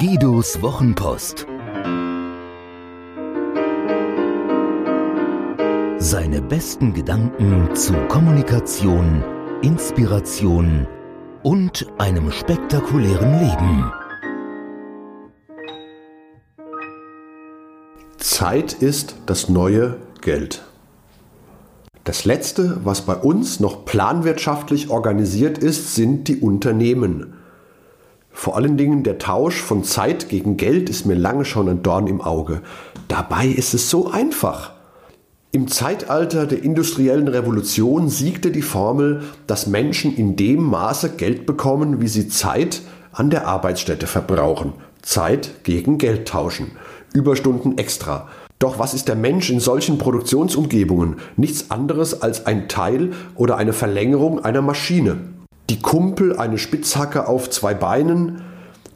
Guidos Wochenpost. Seine besten Gedanken zu Kommunikation, Inspiration und einem spektakulären Leben. Zeit ist das neue Geld. Das Letzte, was bei uns noch planwirtschaftlich organisiert ist, sind die Unternehmen. Vor allen Dingen der Tausch von Zeit gegen Geld ist mir lange schon ein Dorn im Auge. Dabei ist es so einfach. Im Zeitalter der industriellen Revolution siegte die Formel, dass Menschen in dem Maße Geld bekommen, wie sie Zeit an der Arbeitsstätte verbrauchen. Zeit gegen Geld tauschen. Überstunden extra. Doch was ist der Mensch in solchen Produktionsumgebungen? Nichts anderes als ein Teil oder eine Verlängerung einer Maschine. Die Kumpel eine Spitzhacke auf zwei Beinen,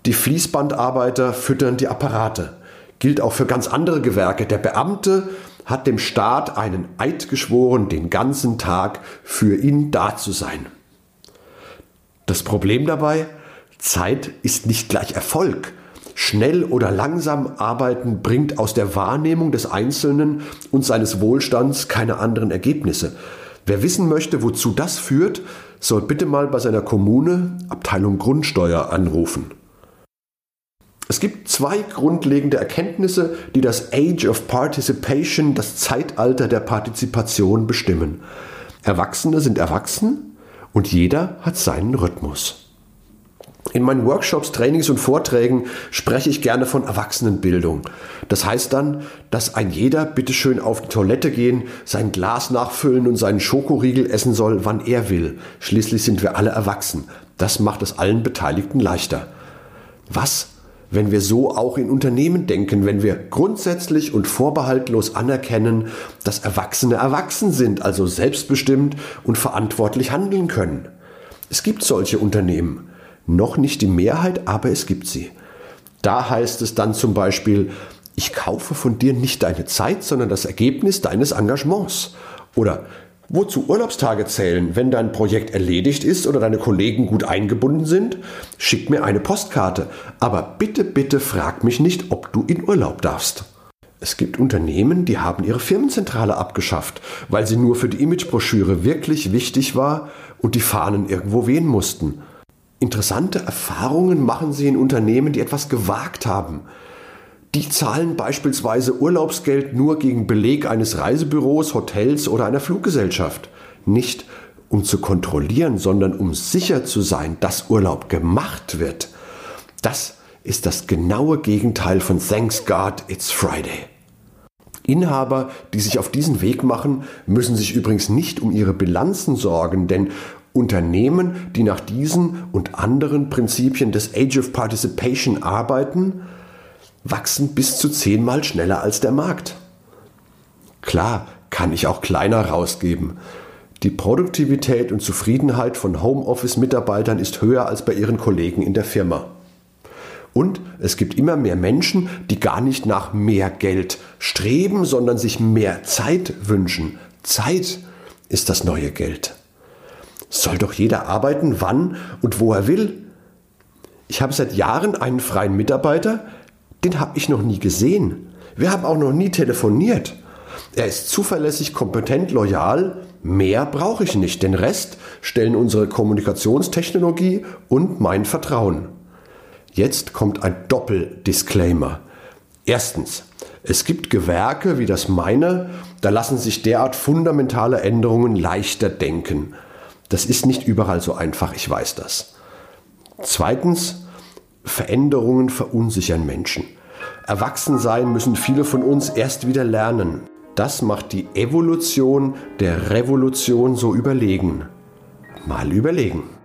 die Fließbandarbeiter füttern die Apparate. Gilt auch für ganz andere Gewerke. Der Beamte hat dem Staat einen Eid geschworen, den ganzen Tag für ihn da zu sein. Das Problem dabei, Zeit ist nicht gleich Erfolg. Schnell oder langsam arbeiten bringt aus der Wahrnehmung des Einzelnen und seines Wohlstands keine anderen Ergebnisse. Wer wissen möchte, wozu das führt, soll bitte mal bei seiner Kommune Abteilung Grundsteuer anrufen. Es gibt zwei grundlegende Erkenntnisse, die das Age of Participation, das Zeitalter der Partizipation bestimmen. Erwachsene sind erwachsen und jeder hat seinen Rhythmus. In meinen Workshops, Trainings und Vorträgen spreche ich gerne von Erwachsenenbildung. Das heißt dann, dass ein jeder bitteschön auf die Toilette gehen, sein Glas nachfüllen und seinen Schokoriegel essen soll, wann er will. Schließlich sind wir alle erwachsen. Das macht es allen Beteiligten leichter. Was, wenn wir so auch in Unternehmen denken, wenn wir grundsätzlich und vorbehaltlos anerkennen, dass Erwachsene erwachsen sind, also selbstbestimmt und verantwortlich handeln können? Es gibt solche Unternehmen. Noch nicht die Mehrheit, aber es gibt sie. Da heißt es dann zum Beispiel, ich kaufe von dir nicht deine Zeit, sondern das Ergebnis deines Engagements. Oder wozu Urlaubstage zählen, wenn dein Projekt erledigt ist oder deine Kollegen gut eingebunden sind? Schick mir eine Postkarte. Aber bitte, bitte frag mich nicht, ob du in Urlaub darfst. Es gibt Unternehmen, die haben ihre Firmenzentrale abgeschafft, weil sie nur für die Imagebroschüre wirklich wichtig war und die Fahnen irgendwo wehen mussten. Interessante Erfahrungen machen sie in Unternehmen, die etwas gewagt haben. Die zahlen beispielsweise Urlaubsgeld nur gegen Beleg eines Reisebüros, Hotels oder einer Fluggesellschaft. Nicht um zu kontrollieren, sondern um sicher zu sein, dass Urlaub gemacht wird. Das ist das genaue Gegenteil von Thanks God, it's Friday. Inhaber, die sich auf diesen Weg machen, müssen sich übrigens nicht um ihre Bilanzen sorgen, denn Unternehmen, die nach diesen und anderen Prinzipien des Age of Participation arbeiten, wachsen bis zu zehnmal schneller als der Markt. Klar kann ich auch kleiner rausgeben. Die Produktivität und Zufriedenheit von Homeoffice-Mitarbeitern ist höher als bei ihren Kollegen in der Firma. Und es gibt immer mehr Menschen, die gar nicht nach mehr Geld streben, sondern sich mehr Zeit wünschen. Zeit ist das neue Geld. Soll doch jeder arbeiten, wann und wo er will. Ich habe seit Jahren einen freien Mitarbeiter, den habe ich noch nie gesehen. Wir haben auch noch nie telefoniert. Er ist zuverlässig, kompetent, loyal. Mehr brauche ich nicht. Den Rest stellen unsere Kommunikationstechnologie und mein Vertrauen. Jetzt kommt ein Doppeldisclaimer. Erstens, es gibt Gewerke wie das meine, da lassen sich derart fundamentale Änderungen leichter denken. Das ist nicht überall so einfach, ich weiß das. Zweitens, Veränderungen verunsichern Menschen. Erwachsensein müssen viele von uns erst wieder lernen. Das macht die Evolution der Revolution so überlegen. Mal überlegen.